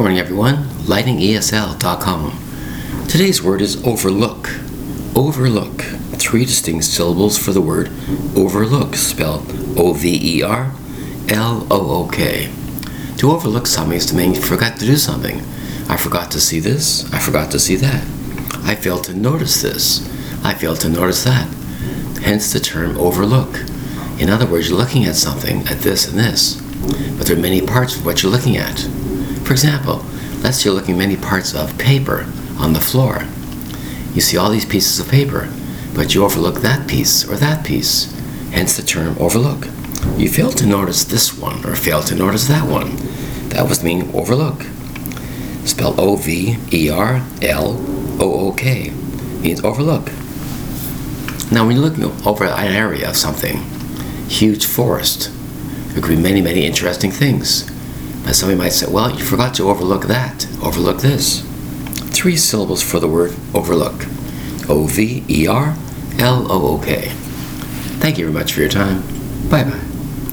morning, everyone. LightningESL.com. Today's word is overlook. Overlook. Three distinct syllables for the word overlook, spelled O V E R L O O K. To overlook something is to mean you forgot to do something. I forgot to see this. I forgot to see that. I failed to notice this. I failed to notice that. Hence the term overlook. In other words, you're looking at something, at this and this, but there are many parts of what you're looking at. For example, let's say you're looking at many parts of paper on the floor. You see all these pieces of paper, but you overlook that piece or that piece, hence the term overlook. You fail to notice this one or fail to notice that one. That was meaning overlook. Spell O V E R L O O K means overlook. Now, when you're looking over an area of something, huge forest, there could be many, many interesting things. But somebody might say, well, you forgot to overlook that, overlook this. Three syllables for the word overlook O V E R L O O K. Thank you very much for your time. Bye bye.